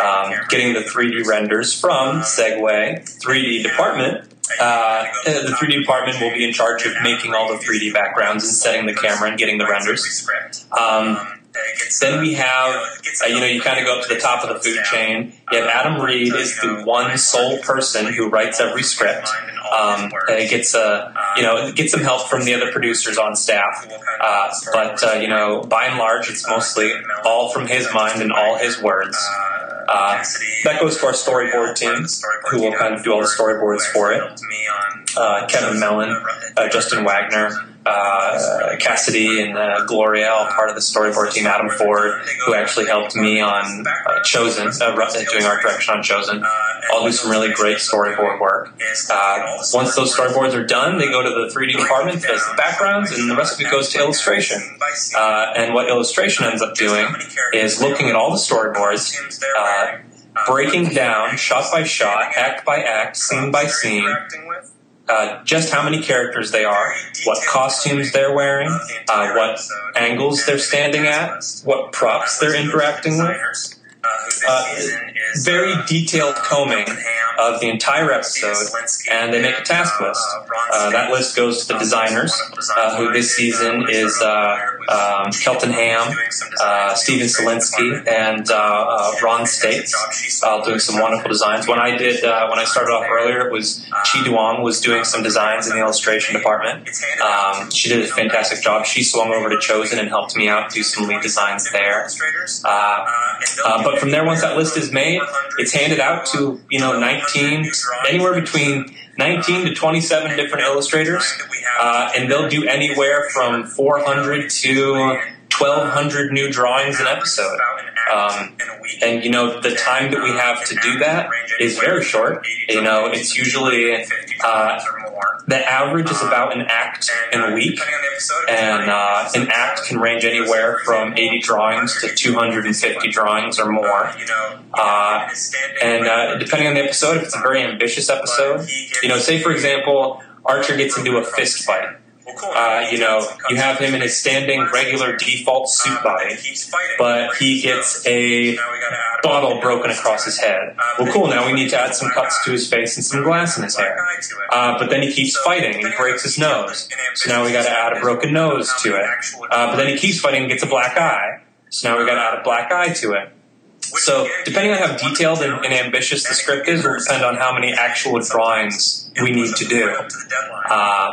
um, getting the 3D renders from Segway 3D department uh, the 3D department will be in charge of making all the 3D backgrounds and setting the camera and getting the renders. Um, then we have, uh, you know, you kind of go up to the top of the food chain. You have Adam Reed is the one sole person who writes every script. Um, gets, uh, you know, gets some help from the other producers on staff. Uh, but, uh, you know, by and large, it's mostly all from his mind and all his words. Uh, that goes to our storyboard team, who will kind of do all the storyboards for it. Uh, Kevin Mellon, uh, Justin Wagner, uh, Cassidy, and uh, Gloria, all part of the storyboard team. Adam Ford, who actually helped me on uh, Chozen, doing art direction on Chozen. I'll do some really great storyboard work. once those storyboards are done, they go to the 3D department, does the backgrounds, and the rest of it goes to illustration. and what illustration ends up doing is looking at all the storyboards breaking down shot by shot, act by act, scene by scene, uh, just how many characters they are, what costumes they're wearing, uh, what angles they're standing at, what props they're interacting with. Uh, very detailed combing of the entire episode, and they make a task list. Uh, that list goes to the designers, uh, who this season is uh, um, Kelton Ham, uh, Steven Selinsky, and uh, Ron States, doing some wonderful designs. When I did, when I started off earlier, it was Chi Duong was doing some designs in the illustration department. Um, she did a fantastic job. She swung over to Chozen and helped me out do some lead designs there. but from there, once that list is made, it's handed out to you know 19, anywhere between 19 to 27 different illustrators, uh, and they'll do anywhere from 400 to 1,200 new drawings an episode. Um, and you know the time that we have to do that is very short. You know, it's usually uh, the average is about an act in a week, and uh, an act can range anywhere from 80 drawings to 250 drawings or more. You know. Uh, and uh, depending on the episode, if it's a very ambitious episode, you know, say for example, Archer gets into a fist fight uh, you know, you have him in his standing regular default suit body, but he gets a bottle broken across his head. Well, cool. Now we need to add some cuts to his face and some glass in his hair. Uh, but then he keeps fighting and breaks his nose. So now we got to add a broken nose to it. Uh, but then he keeps fighting and gets a black eye. So now we got to add a black eye to it. So, depending on how detailed and, and, ambitious the script is, will depend on how many actual drawings we need to do. Uh,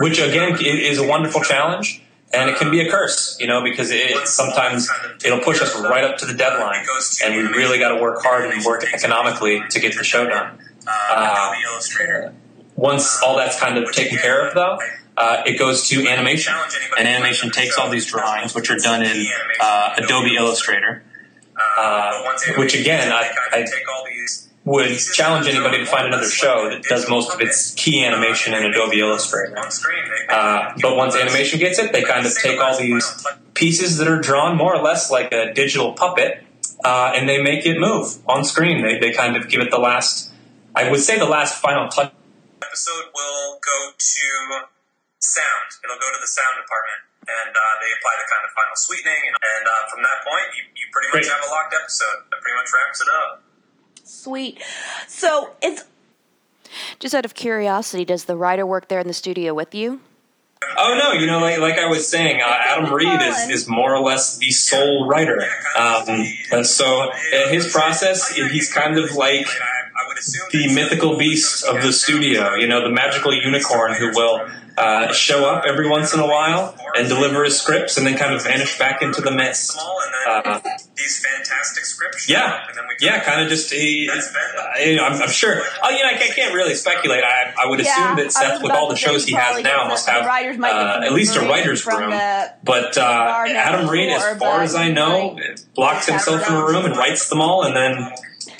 which again is a wonderful challenge, and it can be a curse, you know, because it sometimes it'll push us right up to the deadline, and we really got to work hard and work economically to get the show done. Uh, once all that's kind of taken care of, though. Uh, it goes to animation. And animation takes all these drawings, which are done in uh, Adobe Illustrator, uh, which again, I, I would challenge anybody to find another show that does most of its key animation in Adobe Illustrator. Uh, but once animation gets it, they kind of take all these pieces that are drawn more or less like a digital puppet, uh, and they make it move on screen. They, they kind of give it the last, I would say the last final touch. Episode will go to sound. It'll go to the sound department and uh, they apply the kind of final sweetening. And, and uh, from that point, you, you pretty much Great. have a locked episode. That pretty much wraps it up. Sweet. So it's. Just out of curiosity, does the writer work there in the studio with you? Oh no, you know, like, like I was saying, uh, Adam Reed is, is more or less the sole writer. Um, so uh, his process, he's kind of like the mythical beast of the studio. You know, the magical unicorn who will uh, show up every once in a while and deliver his scripts and then kind of vanish back into the mist. Uh, these fantastic scripts. Yeah, yeah, kind of just he. I, I'm, I'm, sure. Oh, you know, I can't really speculate. I, I would assume yeah, that Seth, with all the shows he has now, must have uh, at least a writer's room. But uh, Adam Reed, as far as I know, locks himself in a room and writes them all, and then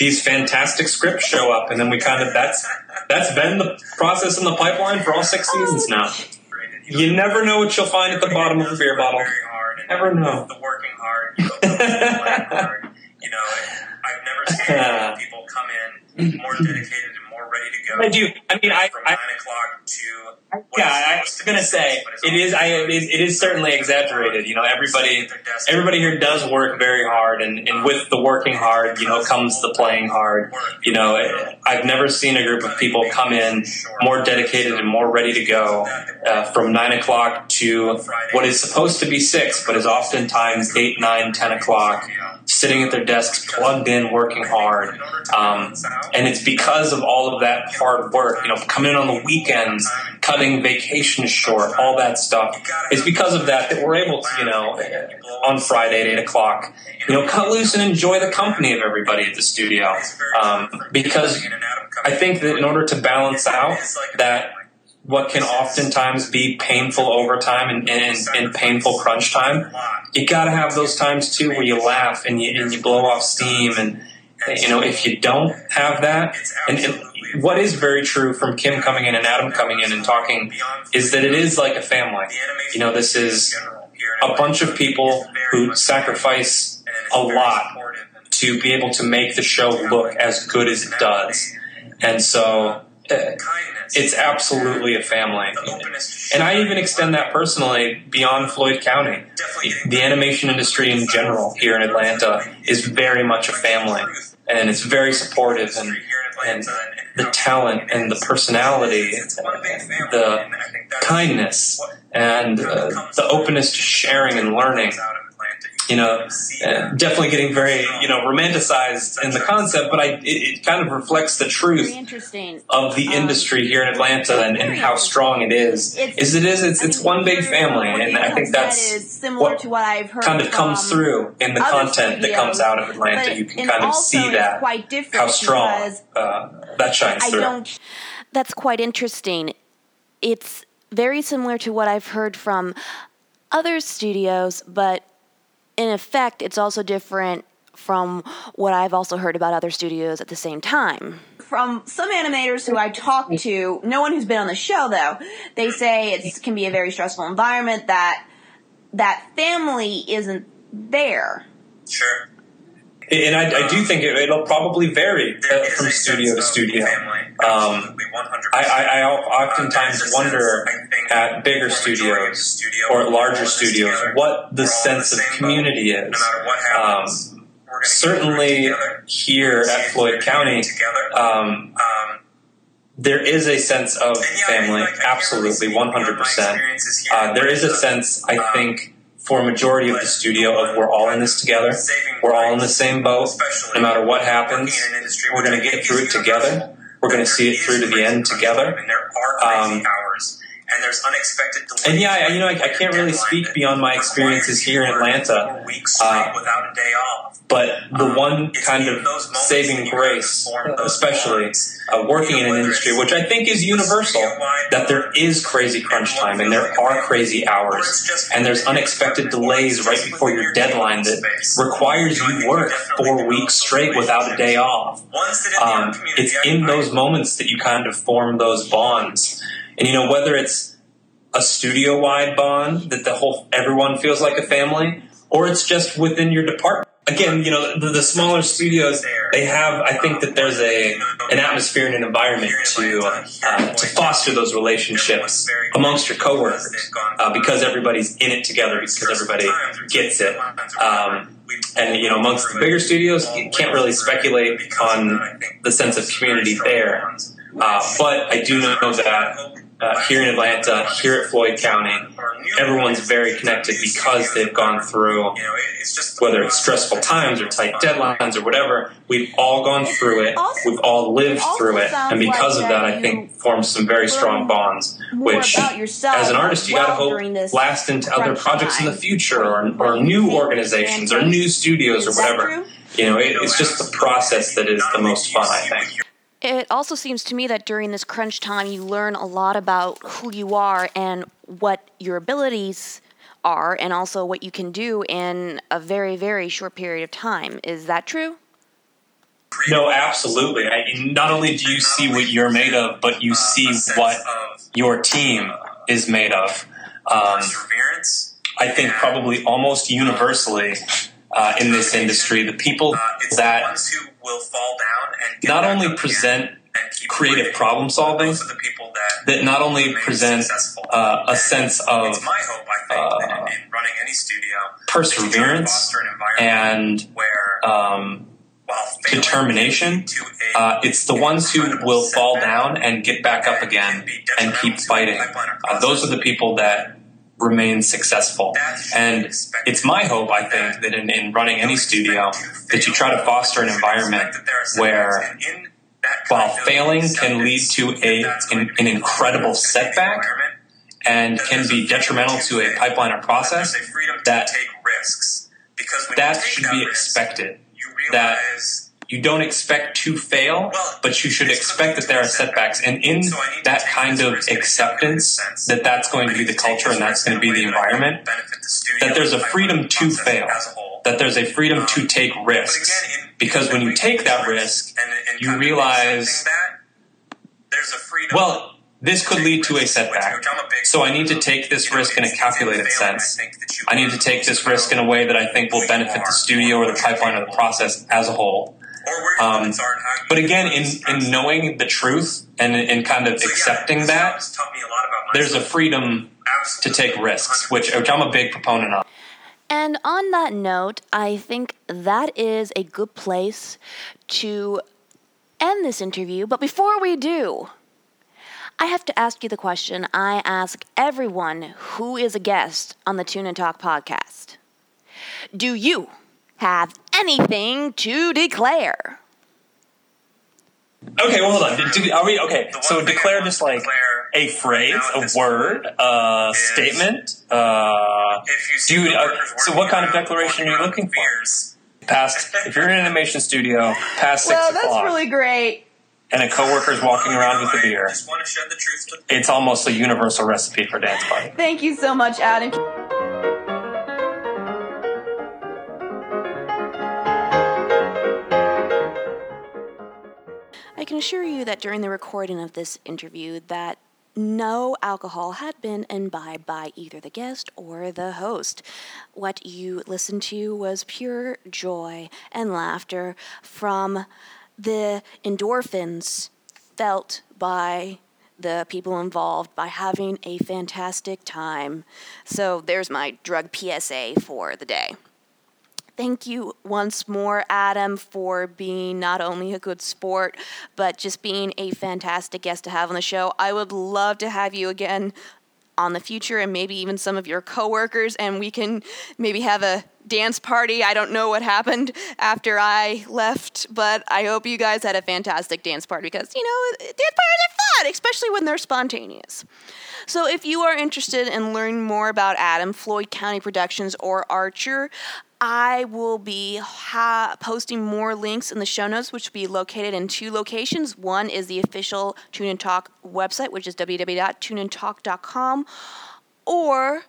these fantastic scripts show up, and then we kind of that's that's been the process in the pipeline for all six seasons now. You never know what you'll find at the bottom of a beer bottle. Never know. The working hard, you know, I've never seen people come in more dedicated and more ready to go. I do. I mean, I from nine o'clock to yeah, I was gonna say it is. I it is, it is certainly exaggerated. You know, everybody everybody here does work very hard, and, and with the working hard, you know, comes the playing hard. You know, I've never seen a group of people come in more dedicated and more ready to go uh, from nine o'clock to what is supposed to be six, but is oftentimes eight, nine, ten o'clock sitting at their desks, plugged in, working hard. Um, and it's because of all of that hard work, you know, coming in on the weekends, cutting vacations short, all that stuff. It's because of that that we're able to, you know, on Friday at 8 o'clock, you know, cut loose and enjoy the company of everybody at the studio. Um, because I think that in order to balance out that what can oftentimes be painful overtime and, and, and painful crunch time, you got to have those times too where you laugh and you, and you blow off steam. And, you know, if you don't have that, and, and what is very true from Kim coming in and Adam coming in and talking is that it is like a family. You know, this is a bunch of people who sacrifice a lot to be able to make the show look as good as it does. And so, uh, it's absolutely a family. And I even extend that personally beyond Floyd County. The animation industry in general here in Atlanta is very much a family. And it's very supportive and, and the talent and the personality, the kindness and uh, the openness to sharing and learning you know, uh, definitely getting very, you know, romanticized in the concept, but I, it, it kind of reflects the truth of the um, industry here in Atlanta and, and, how strong it is. It's, is it is, it's, it's one big family, and I think that's similar what to what I've heard kind of comes through in the content that comes out of Atlanta. You can kind of see that, how strong uh, that shines through. That's quite interesting. It's very similar to what I've heard from other studios, but in effect, it's also different from what I've also heard about other studios at the same time. From some animators who I talked to, no one who's been on the show though, they say it can be a very stressful environment that that family isn't there. Sure. And I, I do think it, will probably vary from studio to studio. Um, I, I, I oftentimes wonder at bigger studios or at larger studios what the sense of community is. Um, certainly here at Floyd County, um, there is a sense of family, absolutely, 100%. Uh, there is a sense, I think, for a majority of the studio of we're all in this together. We're all in the same boat. No matter what happens, we're going to get through it together. We're going to see it through to the end together. Um, and there's unexpected delays. And yeah, you know, I, I can't really speak beyond my experiences here in Atlanta. Uh, without a day off. But the um, one kind of saving grace, especially uh, working in an industry, which I think is universal, that there is crazy crunch time and there are crazy hours and there's unexpected delays right before your deadline that requires you work four weeks straight without a day off. Um, it's in those moments that you kind of form those bonds. And you know, whether it's a studio wide bond that the whole everyone feels like a family, or it's just within your department. Again, you know, the, the smaller studios they have. I think that there's a an atmosphere and an environment to uh, to foster those relationships amongst your coworkers uh, because everybody's in it together because everybody gets it. Um, and you know, amongst the bigger studios, you can't really speculate on the sense of community there. Uh, but I do know that uh, here in Atlanta, here at Floyd County, everyone's very connected because they've gone through, whether it's stressful times or tight deadlines or whatever, we've all gone through it, we've all lived through it, and because of that, I think forms some very strong bonds, which, as an artist, you gotta hope last into other projects in the future or, or new organizations or new studios or whatever. You know, it, it's just the process that is the most fun, I think. It also seems to me that during this crunch time, you learn a lot about who you are and what your abilities are, and also what you can do in a very, very short period of time. Is that true? No, absolutely. I, not only do you see what you're made of, but you see what your team is made of. Um, I think probably almost universally uh, in this industry, the people that will fall down and not only present and keep creative problem solving Those are the people that that not only present uh, a sense of it's my hope, I think, uh, in, in running any studio, perseverance that you try to foster an and where um, determination, uh, it's the ones who will fall down and get back up again and keep detrimental to a fighting. Uh, those are the people that remain successful. That should be And it's my hope, I think, that in, in running any studio, that you try to foster an environment where while failing can lead to a an, an incredible setback and can be detrimental to a pipeline or process, that take risks because that should be expected. That You don't expect to fail, but you should expect that there are setbacks. And in that kind of acceptance that that's going to be the culture and that's going to be the environment, that there's a freedom to fail, that there's a freedom to take risks. Because when you take that risk, you realize- that, there's a freedom Well, this could lead to a setback. So I need to take this risk in a calculated sense. I need to take this risk in a way that I think will benefit the studio or the pipeline or the process as a whole. Or where your Um, limits are and how you But again, in, in knowing the truth and in kind of So, accepting this that, job has taught me a lot about there's a myself. freedom to take risks, which, which I'm a big proponent of. And on that note, I think that is a good place to end this interview. But before we do, I have to ask you the question I ask everyone who is a guest on the Tune and Talk podcast Do you have anything to declare? Okay, well, hold on. Did- did- are we okay? So declare want just like declare a phrase, a word, a statement. Uh, If you see Do you- uh, so what kind of declaration are you looking for? past. If you're in an animation studio, past six o'clock, Well, that's really great. and a coworker's walking around with know, a I beer, just want to shed the truth to it's almost a universal recipe for dance party. Thank you so much, Adam. I can assure you that during the recording of this interview that no alcohol had been imbibed by either the guest or the host. What you listened to was pure joy and laughter from the endorphins felt by the people involved by having a fantastic time. So there's my drug PSA for the day. Thank you once more, Adam, for being not only a good sport, but just being a fantastic guest to have on the show. I would love to have you again on the future and maybe even some of your coworkers and we can maybe have a dance party. I don't know what happened after I left, but I hope you guys had a fantastic dance party because, you know, dance parties are fun, especially when they're spontaneous. So if you are interested in learning more about Adam, Floyd County Productions, or Archer, I will be ha- posting more links in the show notes, which will be located in two locations. One is the official Tune and Talk website, which is www.tuneandtalk.com, or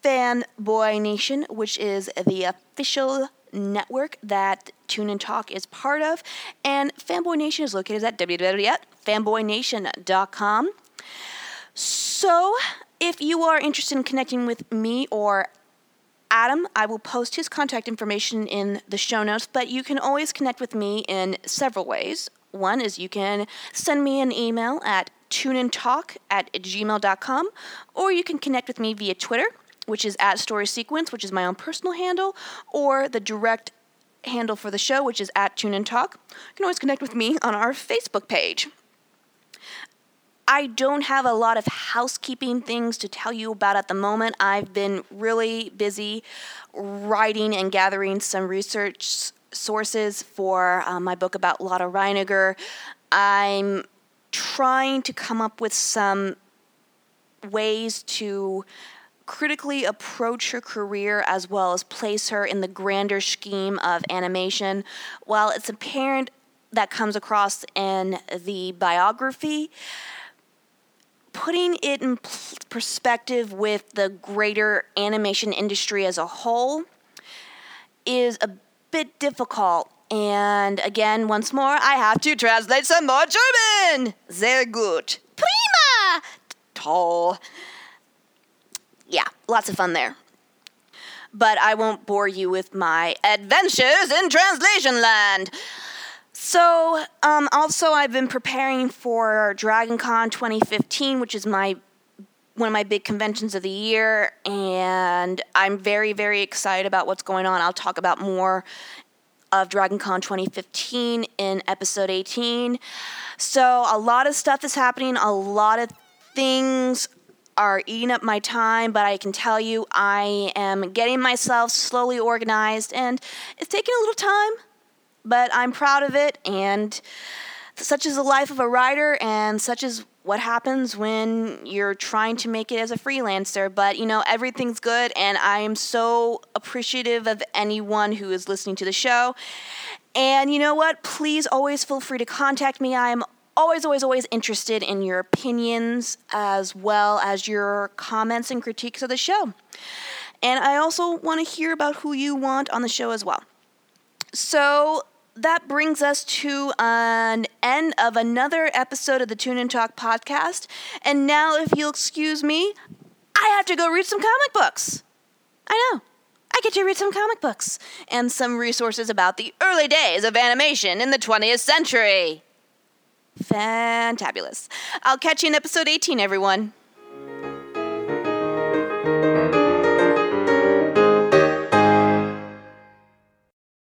Fanboy Nation, which is the official network that Tune and Talk is part of. And Fanboy Nation is located at www.fanboynation.com. So, if you are interested in connecting with me or Adam, I will post his contact information in the show notes, but you can always connect with me in several ways. One is you can send me an email at tuneandtalk at gmail.com, or you can connect with me via Twitter, which is at Story Sequence, which is my own personal handle, or the direct handle for the show, which is at Tune and Talk. You can always connect with me on our Facebook page. I don't have a lot of housekeeping things to tell you about at the moment. I've been really busy writing and gathering some research sources for uh, my book about Lotte Reiniger. I'm trying to come up with some ways to critically approach her career as well as place her in the grander scheme of animation. While it's apparent that comes across in the biography, putting it in perspective with the greater animation industry as a whole is a bit difficult. And again, once more, I have to translate some more German. Sehr gut. Prima. Toll. Yeah, lots of fun there. But I won't bore you with my adventures in translation land. So, um, also, I've been preparing for Dragon Con 2015, which is my one of my big conventions of the year, and I'm very, very excited about what's going on. I'll talk about more of Dragon Con 2015 in episode 18. So, a lot of stuff is happening, a lot of things are eating up my time, but I can tell you I am getting myself slowly organized, and it's taking a little time, but I'm proud of it, and such is the life of a writer, and such is what happens when you're trying to make it as a freelancer. But you know, everything's good, and I am so appreciative of anyone who is listening to the show. And you know what? Please always feel free to contact me. I am always, always, always interested in your opinions as well as your comments and critiques of the show. And I also want to hear about who you want on the show as well. So that brings us to an end of another episode of the Tune and Talk podcast. And now, if you'll excuse me, I have to go read some comic books. I know. I get to read some comic books and some resources about the early days of animation in the 20th century. Fantabulous. I'll catch you in episode 18, everyone.